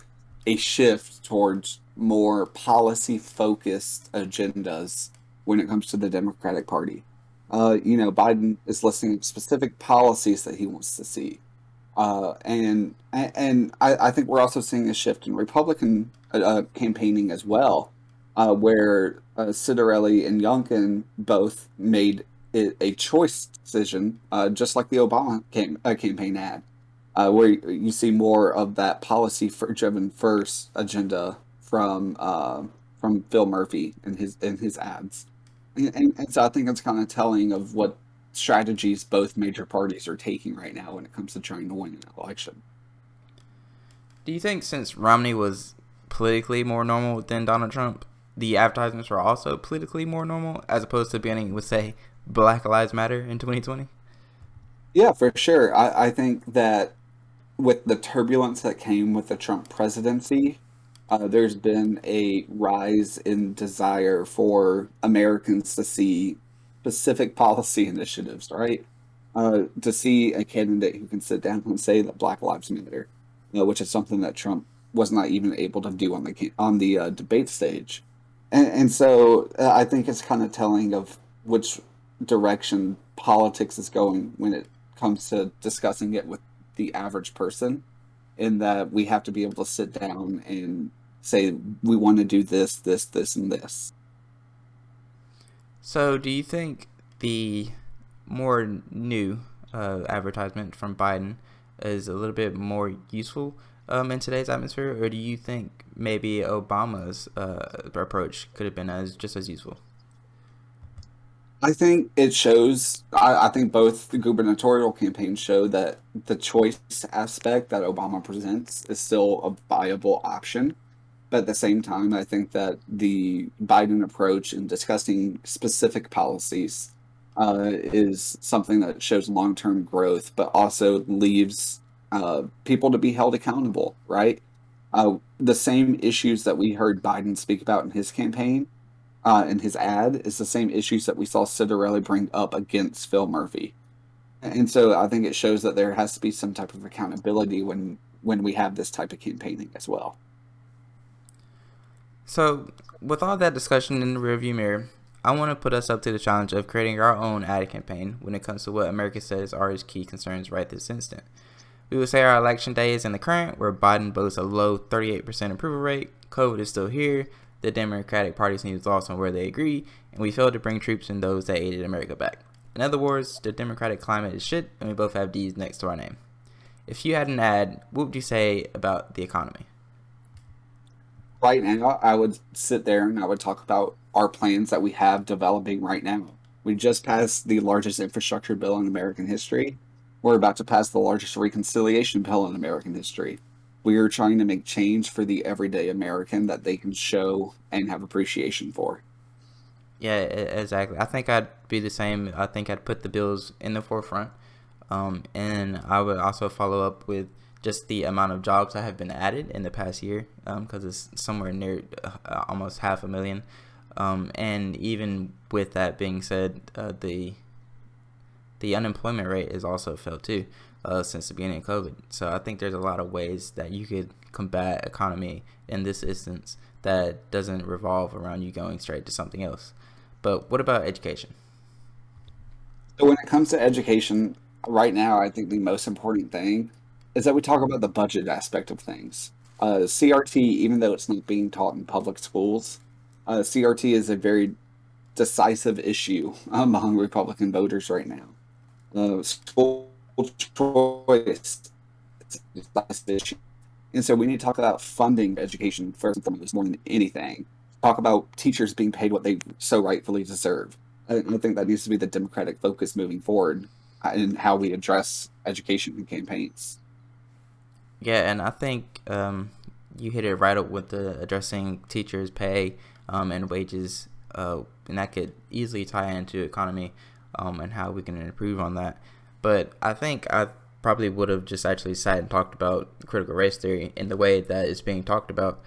a shift towards more policy focused agendas when it comes to the democratic party uh, you know biden is listing specific policies that he wants to see. Uh, and and I, I, think we're also seeing a shift in republican uh, campaigning as well uh, where uh, and Youngkin both made it a choice decision, uh, just like the Obama cam- uh, campaign ad, uh, where you see more of that policy for driven first agenda from uh, from Phil Murphy in his in his ads, and, and, so I think it's kind of telling of what strategies both major parties are taking right now when it comes to trying to win an election. Do you think since Romney was politically more normal than Donald Trump, the advertisements were also politically more normal as opposed to beginning with say Black Lives Matter in 2020? Yeah, for sure. I, I think that with the turbulence that came with the Trump presidency, uh, there's been a rise in desire for Americans to see specific policy initiatives, right? Uh, to see a candidate who can sit down and say that Black Lives Matter, you know, which is something that Trump was not even able to do on the on the uh, debate stage, and, and so uh, I think it's kind of telling of which direction politics is going when it comes to discussing it with the average person in that we have to be able to sit down and say we want to do this this this and this. So do you think the more new uh, advertisement from biden is a little bit more useful um, in today's atmosphere? Or do you think maybe obama's uh, approach could have been as just as useful I think it shows. I, I, think both the gubernatorial campaigns show that the choice aspect that Obama presents is still a viable option. But at the same time, I think that the Biden approach in discussing specific policies uh, is something that shows long term growth, but also leaves uh, people to be held accountable, right? Uh, the same issues that we heard Biden speak about in his campaign uh, in his ad is the same issues that we saw Ciattarelli bring up against Phil Murphy. And so I think it shows that there has to be some type of accountability when when we have this type of campaigning as well. So, with all that discussion in the rearview mirror, I want to put us up to the challenge of creating our own ad campaign when it comes to what America says are its key concerns right this instant. We would say our election day is in the current, where Biden boasts a low 38% approval rate, COVID is still here, the Democratic Party seems lost on where they agree, and we failed to bring troops and those that aided America back. In other words, the Democratic climate is shit, and we both have D's next to our name. If you had an ad, what would you say about the economy? Right now, I would sit there and I would talk about our plans that we have developing right now. We just passed the largest infrastructure bill in American history. We're about to pass the largest reconciliation bill in American history. We are trying to make change for the everyday American that they can show and have appreciation for. Yeah, exactly. I think I'd be the same. I think I'd put the bills in the forefront. Um, and I would also follow up with just the amount of jobs that have been added in the past year because um, it's somewhere near uh, almost half a million. Um, and even with that being said, uh, the the unemployment rate is also fell too uh, since the beginning of COVID. So I think there's a lot of ways that you could combat economy in this instance that doesn't revolve around you going straight to something else. But what about education? So when it comes to education, right now, I think the most important thing is that we talk about the budget aspect of things. Uh, CRT, even though it's not being taught in public schools, uh, CRT is a very decisive issue among Republican voters right now. Uh, school choice. And so we need to talk about funding education first and foremost more than anything. Talk about teachers being paid what they so rightfully deserve. I think that needs to be the Democratic focus moving forward in how we address education campaigns. Yeah, and I think um, you hit it right up with the addressing teachers' pay um, and wages, uh, and that could easily tie into economy um, and how we can improve on that. But I think I probably would have just actually sat and talked about critical race theory in the way that it's being talked about.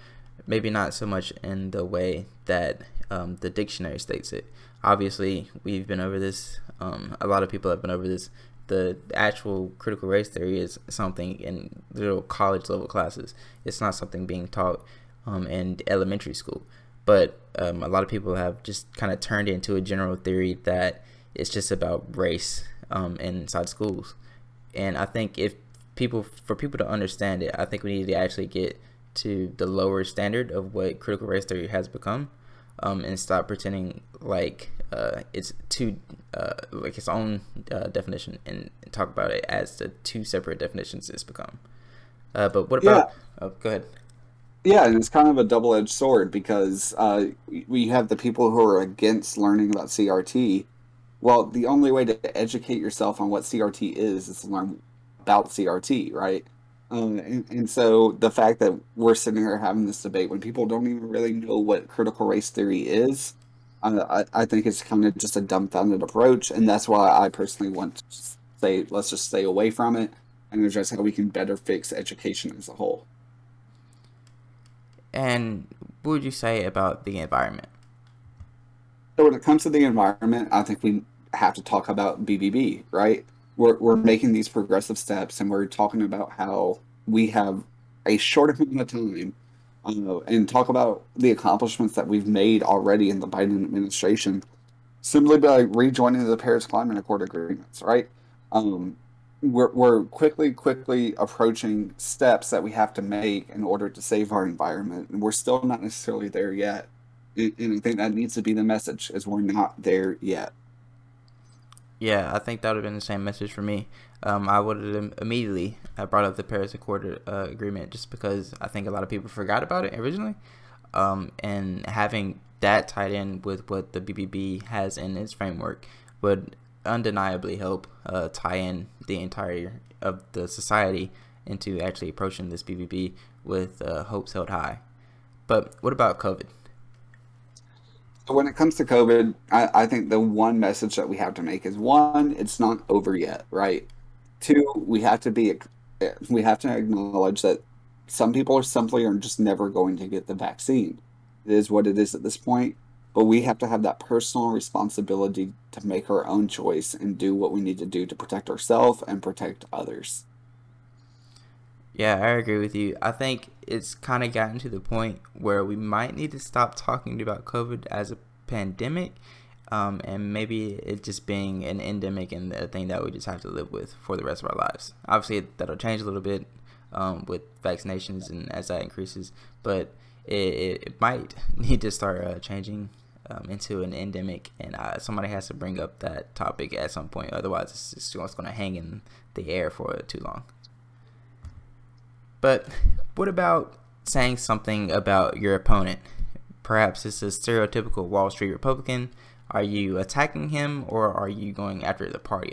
Maybe not so much in the way that um, the dictionary states it. Obviously, we've been over this. Um, a lot of people have been over this. The actual critical race theory is something in little college level classes. It's not something being taught um, in elementary school. But um, a lot of people have just kind of turned it into a general theory that it's just about race um, inside schools. And I think if people, for people to understand it, I think we need to actually get to the lower standard of what critical race theory has become, um, and stop pretending like uh, it's two, uh, like its own uh, definition, and talk about it as the two separate definitions it's become. Uh, but what about? Yeah. Oh, go ahead. Yeah, and it's kind of a double-edged sword because uh, we have the people who are against learning about CRT, well, the only way to educate yourself on what CRT is is to learn about CRT, right? Um, and, and, so the fact that we're sitting here having this debate when people don't even really know what critical race theory is, uh, I, I think it's kind of just a dumbfounded approach. And that's why I personally want to say, let's just stay away from it and address how we can better fix education as a whole. And what would you say about the environment? So when it comes to the environment, I think we have to talk about BBB, right? We're, we're making these progressive steps and we're talking about how we have a short amount of time uh, and talk about the accomplishments that we've made already in the Biden administration simply by rejoining the Paris Climate Accord agreements, right? Um, we're, we're quickly, quickly approaching steps that we have to make in order to save our environment. And we're still not necessarily there yet. And, and I think that needs to be the message is we're not there yet. Yeah, I think that would have been the same message for me. Um, I would have immediately I brought up the Paris Accord uh, agreement just because I think a lot of people forgot about it originally, um, and having that tied in with what the BBB has in its framework would undeniably help uh, tie in the entire of the society into actually approaching this BBB with uh, hopes held high. But what about COVID? When it comes to COVID, I, I think the one message that we have to make is one, it's not over yet, right? Two, we have to be we have to acknowledge that some people are simply are just never going to get the vaccine. It is what it is at this point. but we have to have that personal responsibility to make our own choice and do what we need to do to protect ourselves and protect others. Yeah, I agree with you. I think it's kind of gotten to the point where we might need to stop talking about COVID as a pandemic um, and maybe it just being an endemic and a thing that we just have to live with for the rest of our lives. Obviously, that'll change a little bit um, with vaccinations and as that increases, but it, it might need to start uh, changing um, into an endemic, and uh, somebody has to bring up that topic at some point. Otherwise, it's just going to hang in the air for too long. But what about saying something about your opponent? Perhaps it's a stereotypical Wall Street Republican. Are you attacking him or are you going after the party?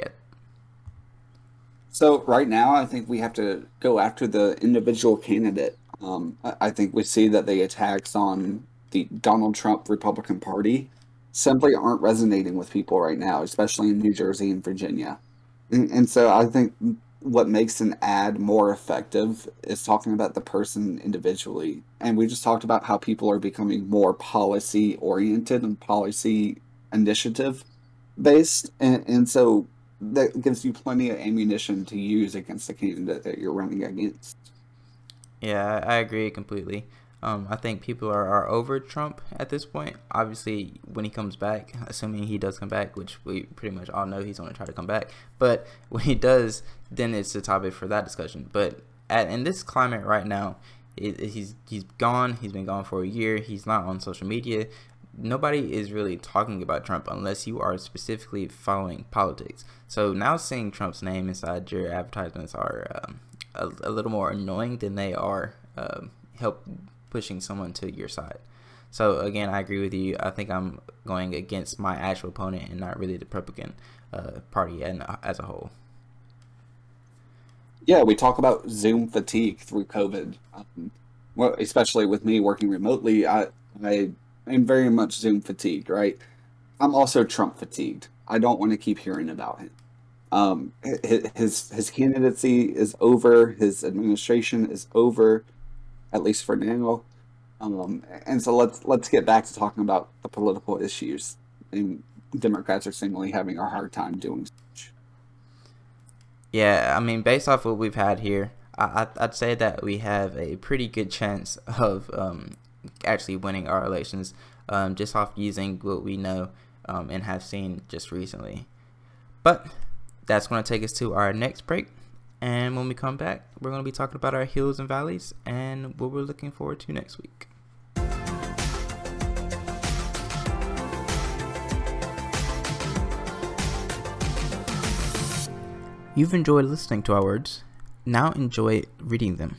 So right now, I think we have to go after the individual candidate. Um, I think we see that the attacks on the Donald Trump Republican Party simply aren't resonating with people right now, especially in New Jersey and Virginia. And, and so I think what makes an ad more effective is talking about the person individually. And we just talked about how people are becoming more policy oriented and policy initiative based. And, and so that gives you plenty of ammunition to use against the candidate that you're running against. Yeah, I agree completely. Um, I think people are, are over Trump at this point. Obviously, when he comes back, assuming he does come back, which we pretty much all know he's going to try to come back. But when he does, then it's a topic for that discussion. But at, in this climate right now, it, it, he's he's gone. He's been gone for a year. He's not on social media. Nobody is really talking about Trump unless you are specifically following politics. So now seeing Trump's name inside your advertisements are um, a, a, little more annoying than they are um, help pushing someone to your side. So again, I agree with you. I think I'm going against my actual opponent and not really the Republican uh, Party and uh, as a whole. Yeah, we talk about Zoom fatigue through COVID. Um, well, especially with me working remotely, I I am very much Zoom fatigued. Right, I'm also Trump fatigued. I don't want to keep hearing about him. Um, his his candidacy is over. His administration is over at least for now. Um, and so let's let's get back to talking about the political issues. And Democrats are seemingly having a hard time doing such. Yeah, I mean, based off what we've had here, I, would say that we have a pretty good chance of um, actually winning our elections, um, just off using what we know um, and have seen just recently. But that's going to take us to our next break. And when we come back, we're going to be talking about our hills and valleys and what we're looking forward to next week. You've enjoyed listening to our words. Now enjoy reading them.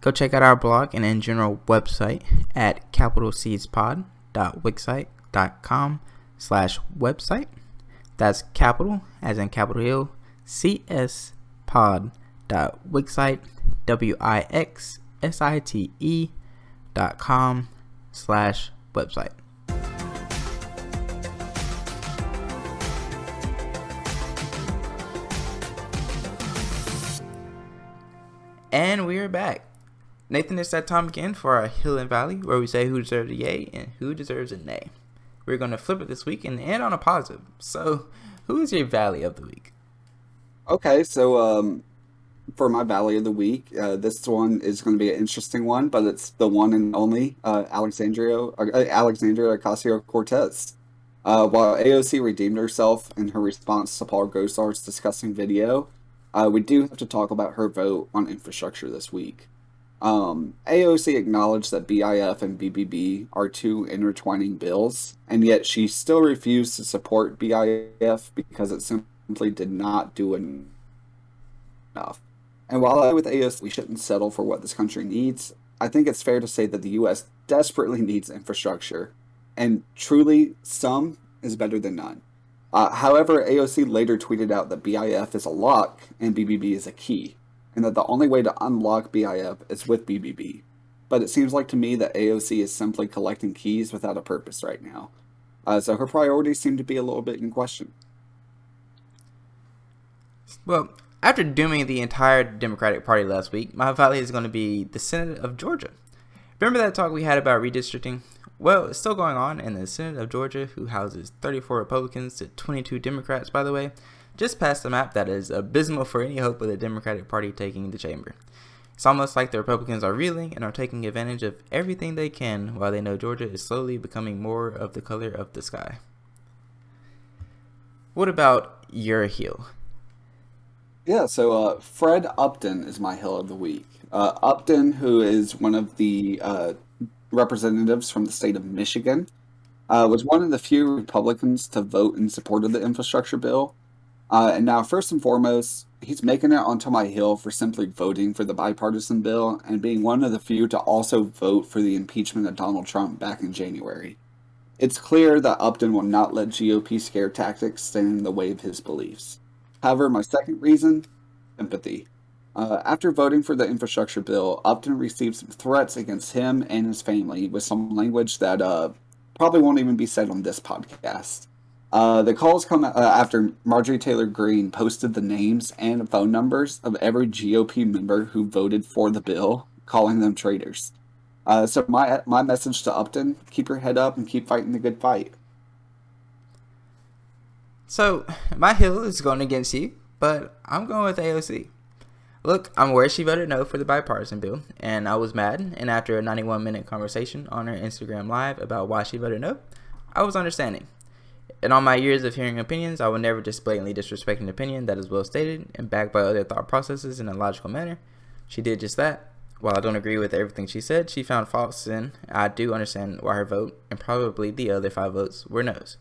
Go check out our blog and in general website at capitalcspod.wixsite.com slash website. That's capital as in capital Hill, C-S pod.wixsite, W-I-X-S-I-T-E dot com slash website. And we are back. Nathan, it's that time again for our Hill and Valley, where we say who deserves a yay and who deserves a nay. We're going to flip it this week and end on a positive. So, who is your Valley of the week? Okay, so um, for my Valley of the Week, uh, this one is going to be an interesting one, but it's the one and only uh, Alexandria uh, Alexandria Ocasio Cortez. Uh, while AOC redeemed herself in her response to Paul Gosar's disgusting video, uh, we do have to talk about her vote on infrastructure this week. Um, AOC acknowledged that BIF and BBB are two intertwining bills, and yet she still refused to support BIF because it simply simply did not do enough. And while I with AOC, we shouldn't settle for what this country needs, I think it's fair to say that the U.S. desperately needs infrastructure, and truly, some is better than none. Uh, however, AOC later tweeted out that BIF is a lock and BBB is a key, and that the only way to unlock BIF is with BBB. But it seems like to me that AOC is simply collecting keys without a purpose right now. Uh, so her priorities seem to be a little bit in question. Well, after dooming the entire Democratic Party last week, my valley is going to be the Senate of Georgia. Remember that talk we had about redistricting? Well, it's still going on in the Senate of Georgia, who houses 34 Republicans to 22 Democrats, by the way, just passed a map that is abysmal for any hope of the Democratic Party taking the chamber. It's almost like the Republicans are reeling and are taking advantage of everything they can while they know Georgia is slowly becoming more of the color of the sky. What about your hill? Yeah, so uh, Fred Upton is my hill of the week. Uh, Upton, who is one of the uh, representatives from the state of Michigan, uh, was one of the few Republicans to vote in support of the infrastructure bill. Uh, and now, first and foremost, he's making it onto my hill for simply voting for the bipartisan bill and being one of the few to also vote for the impeachment of Donald Trump back in January. It's clear that Upton will not let GOP scare tactics stand in the way of his beliefs. However, my second reason empathy. Uh, after voting for the infrastructure bill, Upton received some threats against him and his family with some language that uh, probably won't even be said on this podcast. Uh, the calls come uh, after Marjorie Taylor Greene posted the names and phone numbers of every GOP member who voted for the bill, calling them traitors. Uh, so my my message to Upton: keep your head up and keep fighting the good fight. So my hill is going against you, but I'm going with AOC. Look, I'm aware she voted no for the bipartisan bill, and I was mad. And after a 91 minute conversation on her Instagram Live about why she voted no, I was understanding. In all my years of hearing opinions, I will never just blatantly disrespect an opinion that is well stated and backed by other thought processes in a logical manner. She did just that. While I don't agree with everything she said, she found faults in. I do understand why her vote, and probably the other five votes, were no's.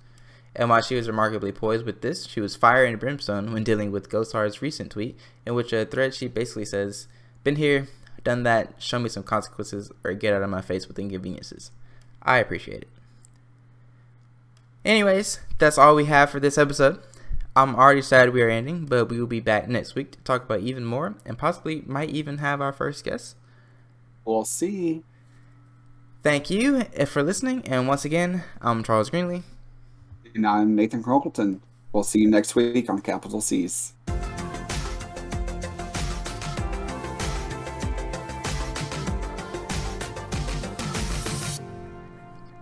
And while she was remarkably poised with this, she was fire and brimstone when dealing with Gosar's recent tweet, in which a thread she basically says, Been here, done that, show me some consequences, or get out of my face with inconveniences. I appreciate it. Anyways, that's all we have for this episode. I'm already sad we are ending, but we will be back next week to talk about even more and possibly might even have our first guest. We'll see. Thank you eh, for listening, and once again, I'm Charles Greenlee. And I'm Nathan Cronkleton. We'll see you next week on Capital C's.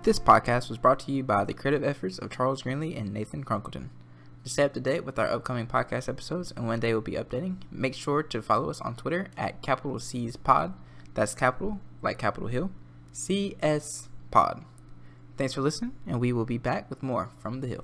This podcast was brought to you by the creative efforts of Charles Greenlee and Nathan Cronkleton. To stay up to date with our upcoming podcast episodes and when they will be updating, make sure to follow us on Twitter at Capital C's Pod. That's capital, like Capitol Hill, CS Pod. Thanks for listening, and we will be back with more from the Hill.